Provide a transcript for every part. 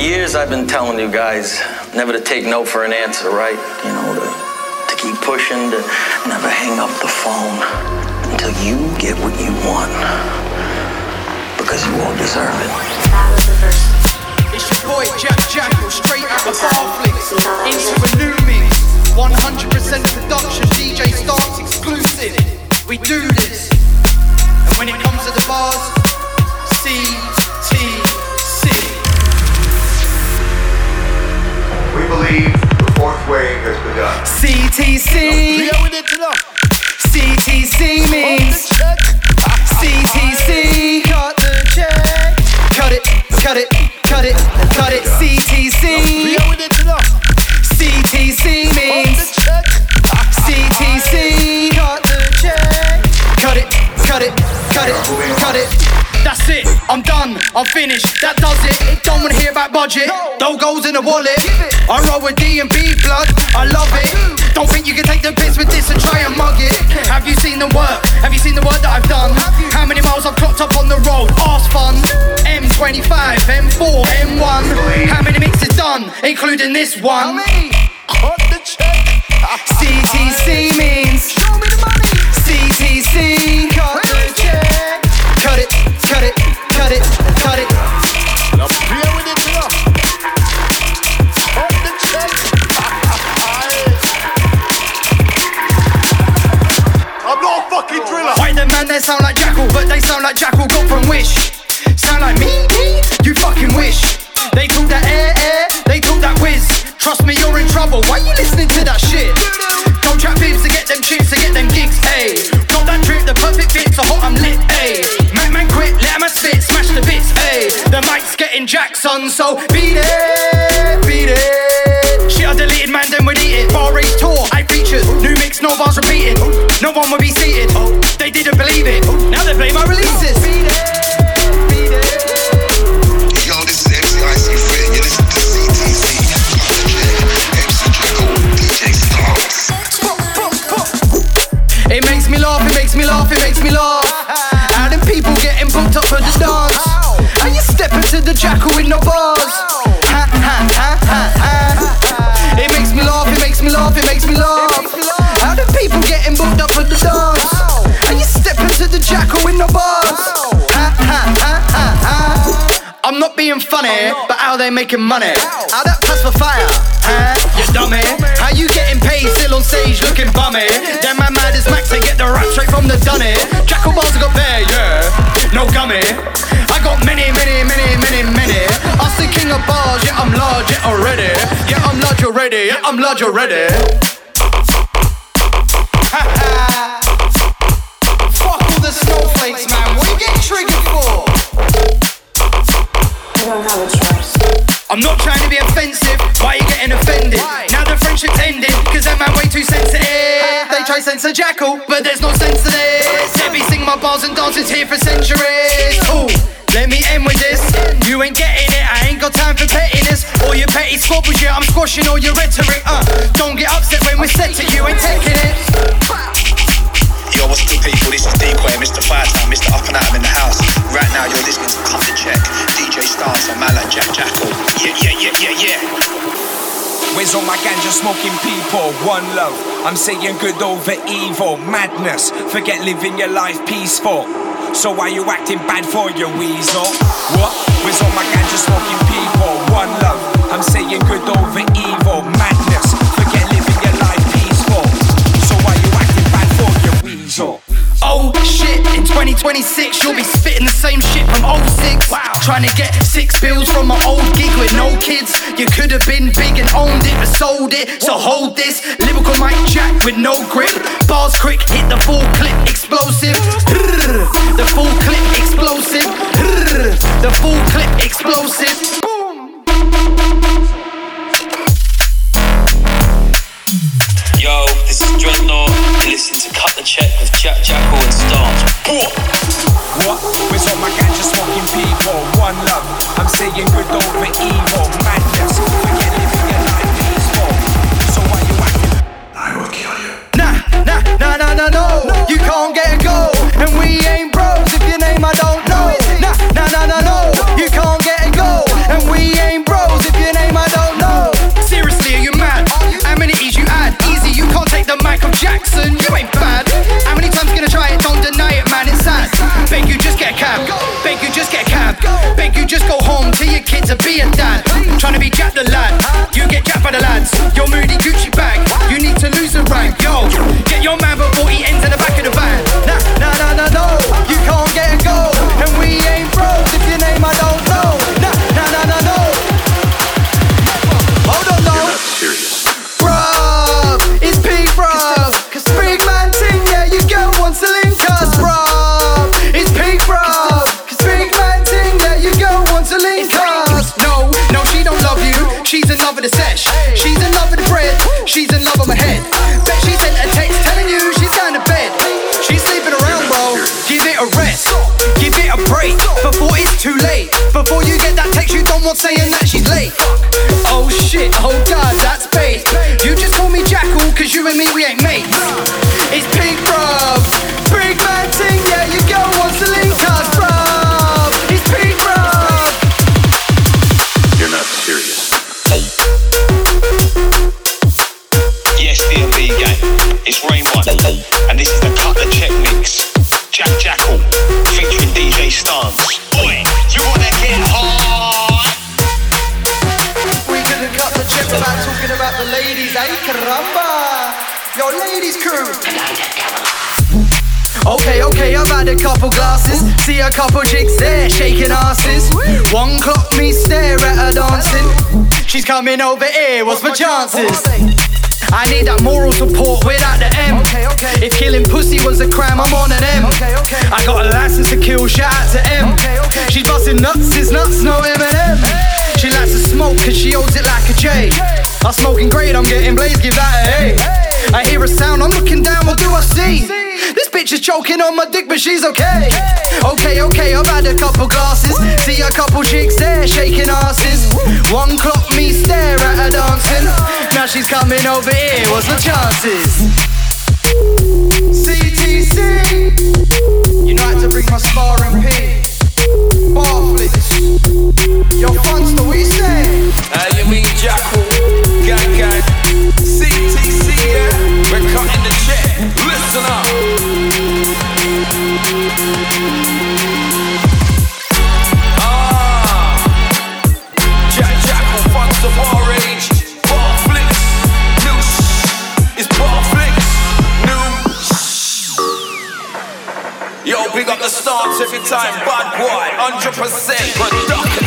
years I've been telling you guys never to take no for an answer, right? You know, to, to keep pushing, to never hang up the phone until you get what you want. Because you all deserve it. It's your boy Jack Jackal, straight out of Barflix, into a new mix. 100% production, DJ Stance exclusive. We do this. And when it comes to the bars, CTC. CTC. CTC means CTC. Cut the check. Cut it, cut it, cut it, cut it. CTC. CTC means CTC. Cut the check. Cut it, cut it, cut it, cut it. That's it, I'm done, I'm finished, that does it. Don't wanna hear about budget, dough goes in the wallet. I roll with D and B blood, I love it. Don't think you can take the piss with this and try and mug it. Have you seen the work? Have you seen the work that I've done? How many miles I've clocked up on the road? Arse fun. M25, M4, M1. How many mixes done, including this one? From Wish. Sound like me, me? You fucking wish. They talk that air, air, they talk that whiz. Trust me, you're in trouble. Why you listening to that shit? Don't chat bibs to get them chips, to get them gigs, ayy. Got that drip, the perfect fit, so hot I'm lit, ayy. Man, man, quit, let him spit, smash the bits, ayy. The mic's getting Jackson, so beat it, beat it. Shit, I deleted, man, then we'd eat it. Bar race tour, I featured. New mix, no bars repeated. No one would be seated. They didn't believe it. Now they play my releases. Stepping to the jackal with no bars? Ha ha ha ha ha. It makes me laugh, it makes me laugh, it makes me laugh. How them people getting booked up for the dance? How you stepping to the jackal with no bars? Ha ha ha ha ha. I'm not being funny, but how they making money? How that pass for fire? Huh? You dummy. How you getting paid still on stage looking bummy? Then my mad as Max, they get the rap straight from the dunny. Jackal bars I got there, yeah. No gummy. I got many, many, many. King of bars, yeah, I'm large, yeah, already. Yeah, I'm large already, yeah, I'm large already. Fuck all the snowflakes, man. What you get triggered for? I'm not trying to be offensive, why you getting offended? Now the friendship's ending, cause that man way too sensitive. They try censor Jackal, but there's no sense to this. They sing my bars and dances here for centuries. Ooh, let me end with this. You ain't getting it, I ain't got time for pettiness. All your petty squabbles, yeah, I'm squashing all your rhetoric. Uh, don't get upset when we're set to you ain't taking it. Yo, what's good, people? This is Decoy, Mr. Firetown, Mr. Up and Out, I'm in the house. Right now, you're listening to Where's all my ganja smoking people? One love. I'm saying good over evil. Madness. Forget living your life peaceful. So why you acting bad for your weasel? What? Where's all my ganja smoking people? One love. I'm saying good over evil. Madness. Forget living your life peaceful. So why you acting bad for your weasel? Oh shit, in 2026 you'll be spitting the same shit from 06 Wow Trying to get six bills from my old gig with no kids. You could have been big and owned it but sold it. So hold this, lyrical mic jack with no grip. Bars quick, hit the full clip, explosive. The full clip, explosive. The full clip, explosive. Yo, this is Dreadnought. Listen to Cut the Check with Jack Jackal and Stance. What? Where's all my ganja smoking people? One love. I'm saying right. Yo. not saying ladies, eh? Caramba! Yo, ladies crew! Okay, okay, I've had a couple glasses. See a couple chicks there shaking asses. One clock me stare at her dancing. She's coming over here, what's my chances? I need that moral support without the M. If killing pussy was a crime, I'm on an M. I got a license to kill, shout out to M. She's busting nuts, it's nuts, no M&M. She likes to smoke cause she holds it like a J. I'm smoking great, I'm getting blazed, give that a A. I hear a sound, I'm looking down, what do I see? This bitch is choking on my dick, but she's okay. Okay, okay, I've had a couple glasses. See a couple chicks there shaking asses. One clock me stare at her dancing. Now she's coming over here, what's the chances? CTC, you know I had to bring my sparring P. Barflix. Yo, Funsta, what you say? Uh, you mean Jackal, Ah, Jack bar rage. Bar flicks, It's bar flicks, Yo, big up the stars every time, bad boy, 100% production.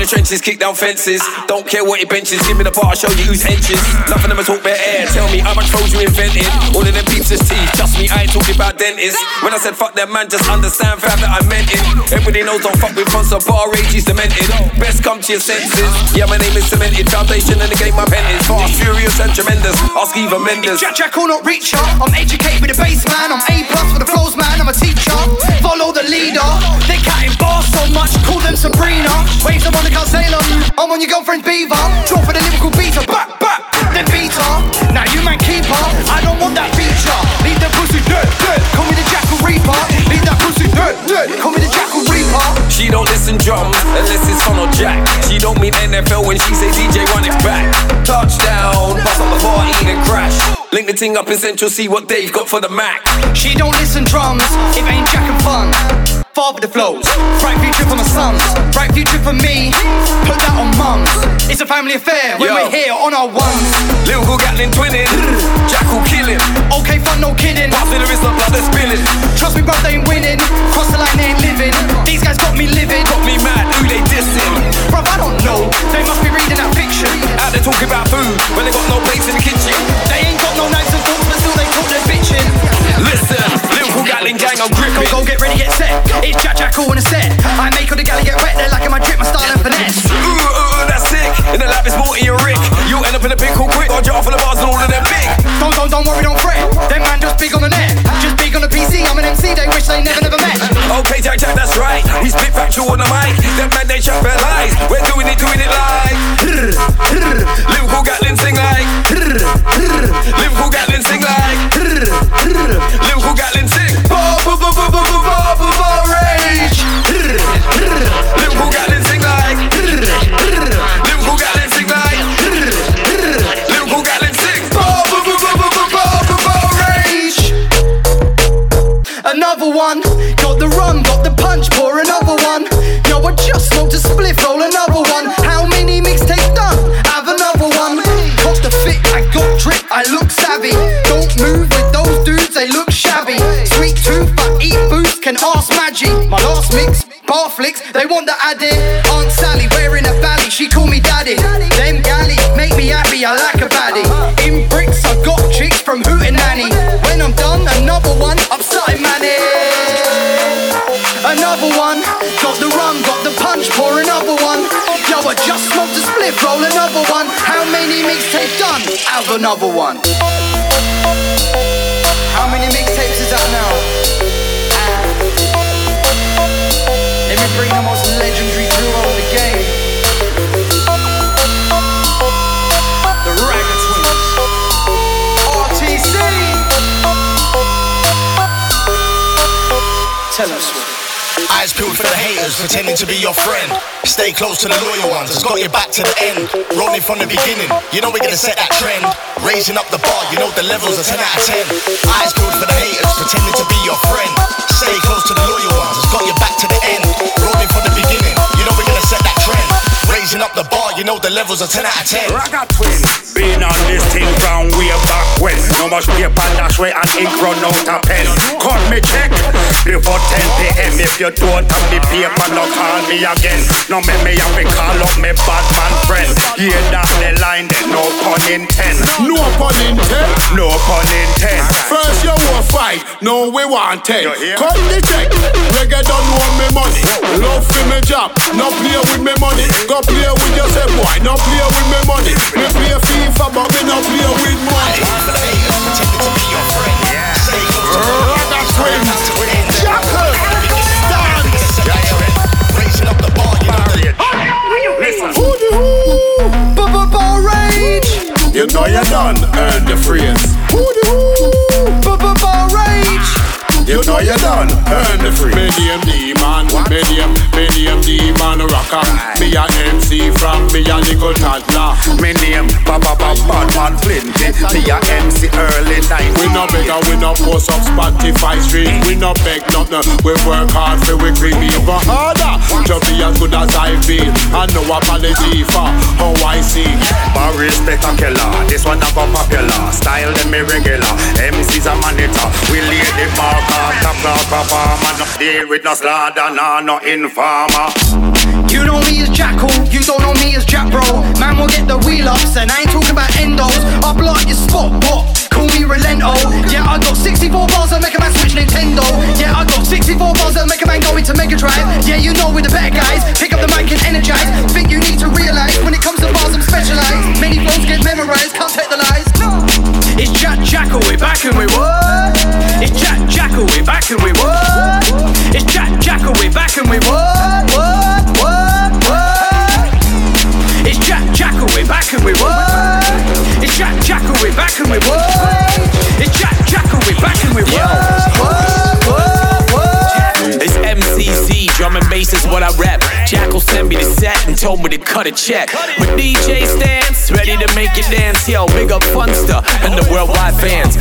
The trenches, kick down fences. Don't care what it benches. Give me the bar, show you who's henches. Nothing them talk bare air. Tell me how much foes you invented. All of them peeps is teeth. Trust me, I ain't talking about dentists. When I said fuck them, man, just understand, fam, that I meant it. Everybody knows don't fuck with fun, so bar rage is demented. Best come to your senses. Yeah, my name is cemented. Foundation in the game, my pen is fast, furious, and tremendous. Ask Eva Mendes. Jack Jack will not reach ya. I'm educated with a bass man. I'm A plus for the flows man. I'm a teacher. Follow the leader. They catting so much, call them Sabrina. Waves them on the Salem. I'm on your girlfriend's beaver. Draw for the lyrical beater. Back, back, then beat her. Now you man keep her. I don't want that feature. Leave the pussy dead, dead. Call me the Jackal Reaper. Leave that pussy dead, dead. Call me the Jackal Reaper. She don't listen drums unless it's or Jack. She don't mean NFL when she say DJ run it back. Touchdown, bust up the party then crash. Link the thing up in Central, see what they've got for the Mac. She don't listen drums, it ain't Jack and fun. Father the flows, bright future for my sons, bright future for me. Put that on mums. It's a family affair when Yo. we're here on our ones. Lyrical Gatlin twinning, Jackal killing. Okay, fun, no kidding. Passing the wrist up, blood is spilling. Trust me, bro, they ain't winning. Cross the line, they ain't living. These guys got me living. Got me mad, who they dissing? Bruv, I don't know. They must be reading that fiction. Out there talking about food when they got no plates in the kitchen. They Listen, Lyrical Gatlin gang, I'm gripping. Go, go, get ready, get set. It's Jack Jack cool in a set. I make all the galley get wet. They're liking my drip, my style and finesse. Ooh, that's sick. In the lab, it's more in your Rick. You end up in a pickle quick, or full of bars and all of them big. Don't, don't, don't worry, don't fret. Them man just big on the net. Just big on the PC. I'm an MC. They wish they never, never met. Okay, Jack Jack, that's right. We spit factual on the mic. Them man, they chat for one. Got the rum, got the punch, pour another one. Yo, I just smoked a spliff, roll another one. How many mixtapes done? Have another one. Got the fit, I got drip, I look savvy. Don't move with those dudes, they look shabby. Sweet tooth, I eat boots, can ask magic. My last mix, Barflix, they want the addict. Aunt Sally, we're in a valley, she call me daddy. Them galleys make me happy, I like a baddie. In bricks, I got chicks from Hootenanny. When I'm done, another one, I'm starting manic. Have another one. How many mixtapes is that now? Let me bring the most legendary duo in the game. The Ragga Twins. RTC. Tell Swift. Eyes peeled for the haters, pretending to be your friend. Stay close to the loyal ones, it's got your back to the end. Rolling from the beginning, you know we're gonna set that trend. Raising up the bar, you know the levels are 10 out of 10. Eyes peeled for the haters, pretending to be your friend. Stay close to the loyal ones, it's got your back to the end. Rolling from the beginning, you know we're gonna set that trend. Raising up the bar, you know the levels are 10 out of 10. Ragga twin, been on this thing from way back when. No much paper dash way and ink run out a pen. Cut me check before 10 p.m. If you don't have the paper, no call me again. No make me have to call up me bad man friend. Hear that the line, then no pun intent. No pun intent. No pun intent. First you want fight, no we want ten. Cut the check, reggae don't want me money. Love for me job, no play with me money. Go play with yourself, boy, no play with me money. Me play FIFA, but me no play with money. Eyes for the haters, pretending to be your friend. Stay close to the loyal ones, Ragga it's got your twins. back to the end. Jackal, dance. Raising the bar, you know the Listen. Bar rage. You know you done earn the phrase. You know you're done earn the free. Me name D-Man, me name, me name D-Man Rocker. Me a MC from me a little toddler. Me name Baba Bad Man Plenty. Me a MC early 90s. We no beg and we no post up Spotify street. We no beg nothing. We work hard for we cream even harder. To be as good as I've been. And no apology for how I see. But respect a killer, this one a go popular Style them irregular, MC's a monitor We lay the mark off top of performer No deal with no slaughter, nah, no informer You know me as Jackal, you don't know me as Jack Bro. Man will get the wheel ups, and I ain't talking about endos. I blow up your spot, what? Call me Relento. Yeah, I got 64 bars that make a man switch Nintendo. Yeah, I got 64 bars that make a man go into Mega Drive. Yeah, you know we're the better guys. Pick up the mic and energize. Think you need to realize when it comes to bars, I'm specialized. Many flows get memorized, can't take the lies. It's Jack Jackal, we're back and we what? It's Jack Jackal, we're back and we what? It's Jack Jackal, we're back and we? What? Jack Jackal, we're back and we what? It's Jack Jackal, we're back and we? What? What? It's MCC, drum and bass is what I rap. Jackal sent me the set and told me to cut a check. With DJ to make it dance. Yo, big up Funsta and the worldwide fans.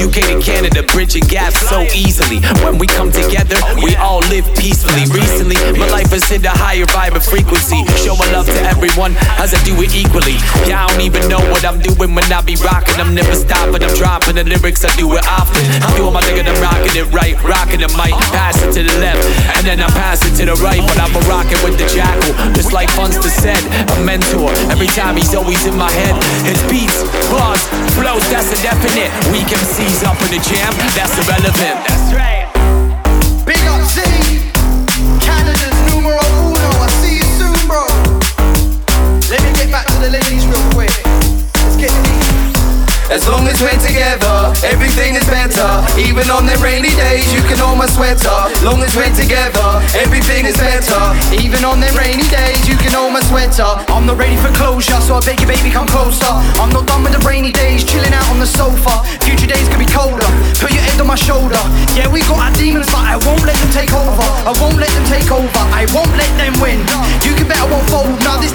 UK to Canada, bridging gaps so easily. When we come together, we all live peacefully. Recently, my life has hit a higher vibe and frequency. Showing love to everyone as I do it equally. Yeah, I don't even know what I'm doing when I be rocking. I'm never stopping, I'm dropping the lyrics, I do it often. I'm doing my thing and I'm rocking it right, rocking the mic, pass it to the left, and then I pass it to the right. But I'm a rockin' with the jackal, just like Funsta said, a mentor. Every time he's always in my head. His beats, bars, flows, that's a definite. We Weak MCs up in the jam, that's irrelevant. That's right. Big up Zee, Canada's numero uno. I see you soon, bro. Let me get back to the ladies real quick. Let's get deep. As long as we're together, everything is better. Even on them rainy days, you can hold my sweater. Long as we're together, everything is better. Even on them rainy days, you can hold my sweater. I'm not ready for closure, so I beg you, baby, come closer. I'm not done with the rainy days, chilling out on the sofa. Future days could be colder. Put your head on my shoulder. Yeah, we got our demons, but I won't let them take over. I won't let them take over. I won't let them win. You can bet I won't fold. Now this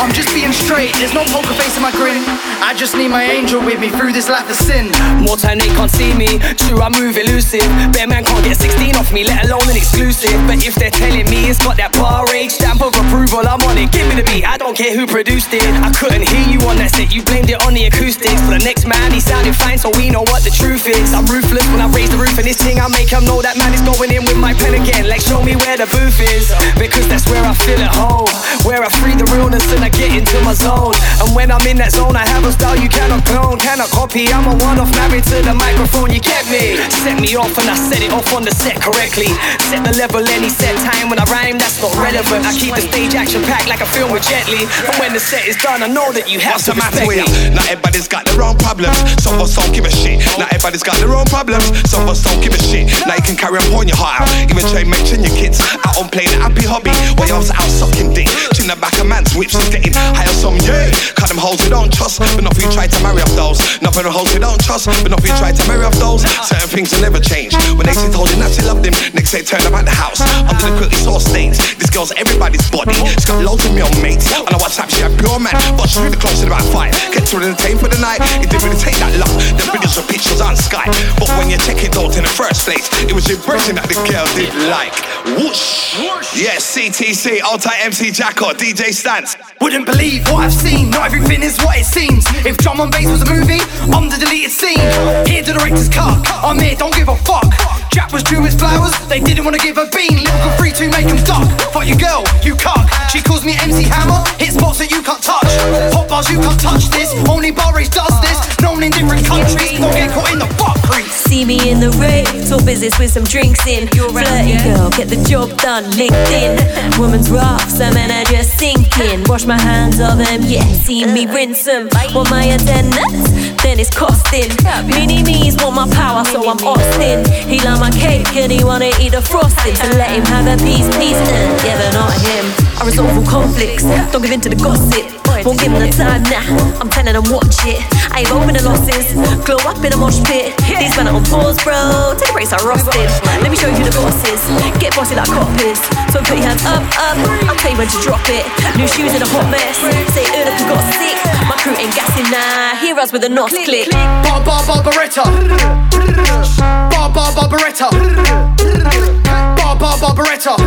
I'm just being straight. There's no poker face in my grin. I just need my angel with me through this life of sin. More time they can't see me. True, I move elusive. Bear man can't get 16 off me, let alone an exclusive. But if they're telling me it's got that bar age stamp of approval, I'm on it. Give me the beat, I don't care who produced it. I couldn't hear you on that set, you blamed it on the acoustics. For the next man, he sounded fine, so we know what the truth is. I'm ruthless when I raise the roof, and this thing I make, I know that man is going in with my pen again. Like, show me where the booth is, because that's where I feel at home. Where I free the realness and I get into my zone. And when I'm in that zone, I have a style you cannot clone, cannot copy. I'm a one off, married to the microphone, you get me. Set me off and I set it off on the set correctly. Set the level, any set time when I rhyme, that's not relevant. I keep the stage action packed like a film with Jet Li. And when the set is done, I know that you have What's to respect me. Not everybody's got their own problems. Some of us don't give a shit. Not everybody's got their own problems. Some of us don't give a shit. Now you can carry on pouring your heart out. Even try mention your kids out on playing a happy hobby. While I was out sucking dick. Chin the back of man's whips getting high on some yeah. Cut them hoes we don't trust. But not you try to marry off those. Not for the hoes we don't trust. But not you try to marry off those. Certain things will never change. When they say told you not to love them, next day turn them out the house. Under the quickly saw stains. Girl's everybody's body. She's got loads of male mates. On her WhatsApp, she a pure man. But she's really close in about five. Get to entertain for the night. It didn't really take that long. The videos or pictures on Skype. But when you check it out in the first place, it was your impression that the girl did like. Whoosh. Yes, CTC, Altai MC Jacko, DJ Stance. Wouldn't believe what I've seen. Not everything is what it seems. If drum and bass was a movie, I'm the deleted scene. Here to the director's cut. I'm here, don't give a fuck. Jack was drew his flowers. They didn't want to give a bean. Lyrical free to make him duck. Fuck you, girl, you cuck. She calls me MC Hammer. Hit spots that you can't touch. Hot bars, you can't touch this. Only bar race does this. Known in different countries. Don't get caught in the fuck crease. See me in the rave, talk business with some drinks in. Flirty girl, get the job done, LinkedIn. Woman's rough, some men are just sinking. Wash my hands of them, yeah, see me rinse them. Want my attendance? Then it's costing. Mini me's want my power, so I'm Austin. He like my cake and he wanna eat the frosting. So let him have a piece, piece, uh, yeah, but not him. I resolve all conflicts, don't give in to the gossip. Won't give him the time now. I'm telling them watch it. I ain't open the losses. Glow up in a mosh pit. These men are on pause, bro. Take a breaks, I roasted. Let me show you the boss Get bossy like coppers. So put your hands up, up. I'll tell you when to drop it. New shoes in a hot mess. Say if you got sick. My crew ain't gassing now. Hear us with a NOS click. Bar, bar, barbaretta. Bar, bar, barbaretta. Bar, bar, barbaretta.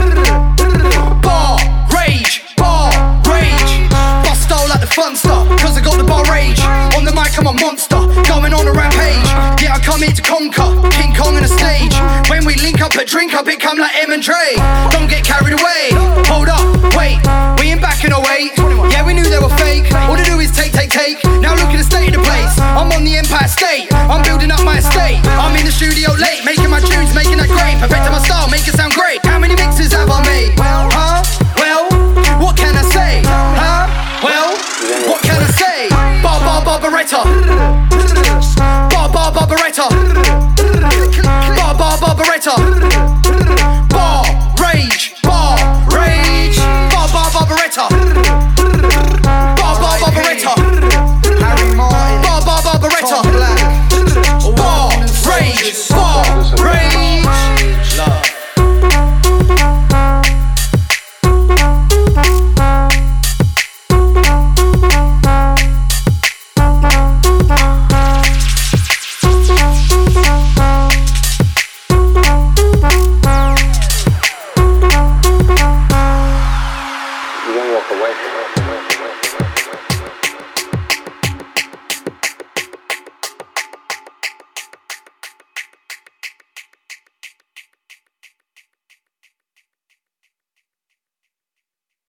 Bar, rage, bar, rage. Like the fun stuff, cause I got the bar rage. On the mic, I'm a monster, going on a rampage. Yeah, I come here to conquer, King Kong on the stage. When we link up a drink, I become like M and Dre. Don't get carried away. Hold up, wait, we ain't back backing away. Yeah, we knew they were fake. All they do is take, take, take. Now look at the state of the place. I'm on the Empire State. Can